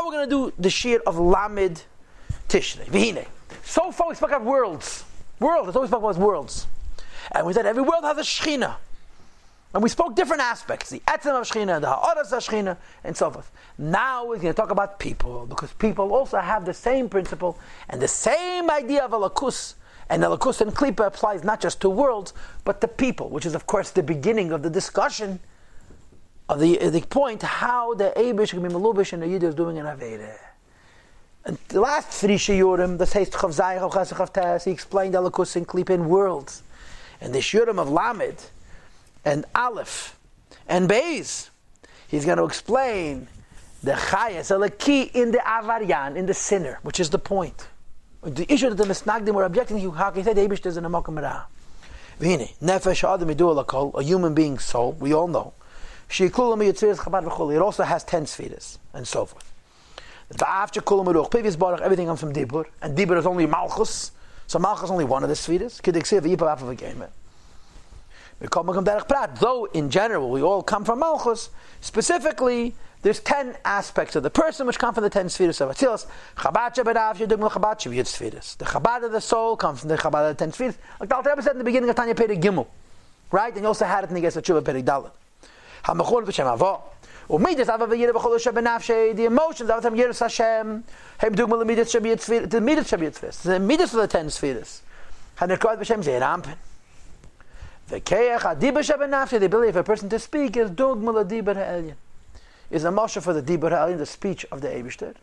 Now we're going to do the shiur of Lamid Tishrei. Vihine. So far we spoke of worlds. Worlds. that's always spoke about worlds. And we said every world has a Shechina. And we spoke different aspects, the etzem of Shechina, the ha'aras of Shechina, and so forth. Now we're going to talk about people, because people also have the same principle and the same idea of a lakus. And the lakus and klipa applies not just to worlds, but to people, which is of course the beginning of the discussion the, the point how the Abish can be Malubish and the Yid is doing an Aveirah. And the last three Shiurim, the Seist Chav Zayach, Chav Chav Tes, he explained the lakus and klipa in worlds. And the Shiurim of Lamed, and Aleph and Beis. He's going to explain the Chayas, key in the Avaryan, in the sinner, which is the point. The issue that the Misnagdim were objecting how can you say the Abish is in a Makam Ra? V'hine, nefesh adam lakol, a human being soul, we all know. It also has ten spheres, and so forth. The after kulam ruch, previous barach, everything comes from Dibur, and Dibur is only Malchus, so Malchus is only one of the spheres. Kidik siv yipav of a game. Though in general we all come from Malchus, specifically there's ten aspects of the person which come from the ten spheres of spheres. The Chabad of the soul comes from the Chabad of the ten spheres. Like the Alter said in the beginning of Tanya Perek Gimel, right? And you also had it in the Gesat Tshuva Perek Dalet. Hamachor B'Shem Avo. Umidas Ava V'Yirah B'Chol Shabanafshe. The emotions of Tam Yiras Hashem. Hem Dugma L'Midas Shaviyat spheres. The Midas Shaviyat spheres. The Midas of the ten spheres. Hanekot B'Shem Zeir Anpin. The the ability of a person to speak is dugma dibur ha'elyin. Is a moshe for the dibur ha'elyin, the speech of the Eibishter.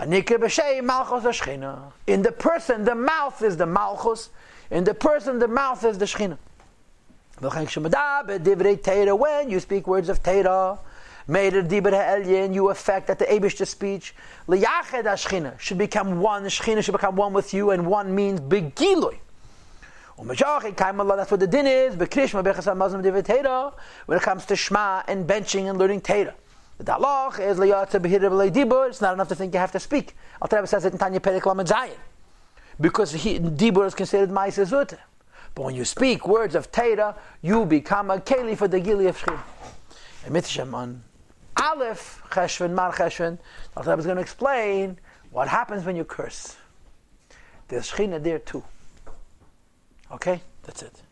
In the person, the mouth is the malchus. In the person, the mouth is the shechina. When you speak words of Torah, made a dibur ha'elyin, you affect that the Eibishter speech. Liyached should become one. Shechina should become one with you, and one means begilui. That's what the din is. When it comes to Shema and benching and learning Teda. The is dibur. It's not enough to think you have to speak. Al says it in Tanya Perek Lamed. Because he, dibur is considered ma'aseh zut. But when you speak words of Teda, you become a keli for the gilui of Shechina. And Mitzvah on Aleph, Cheshvan, Mar Cheshvan, Rebbe is going to explain what happens when you curse. There's Shechina there too. Okay? That's it.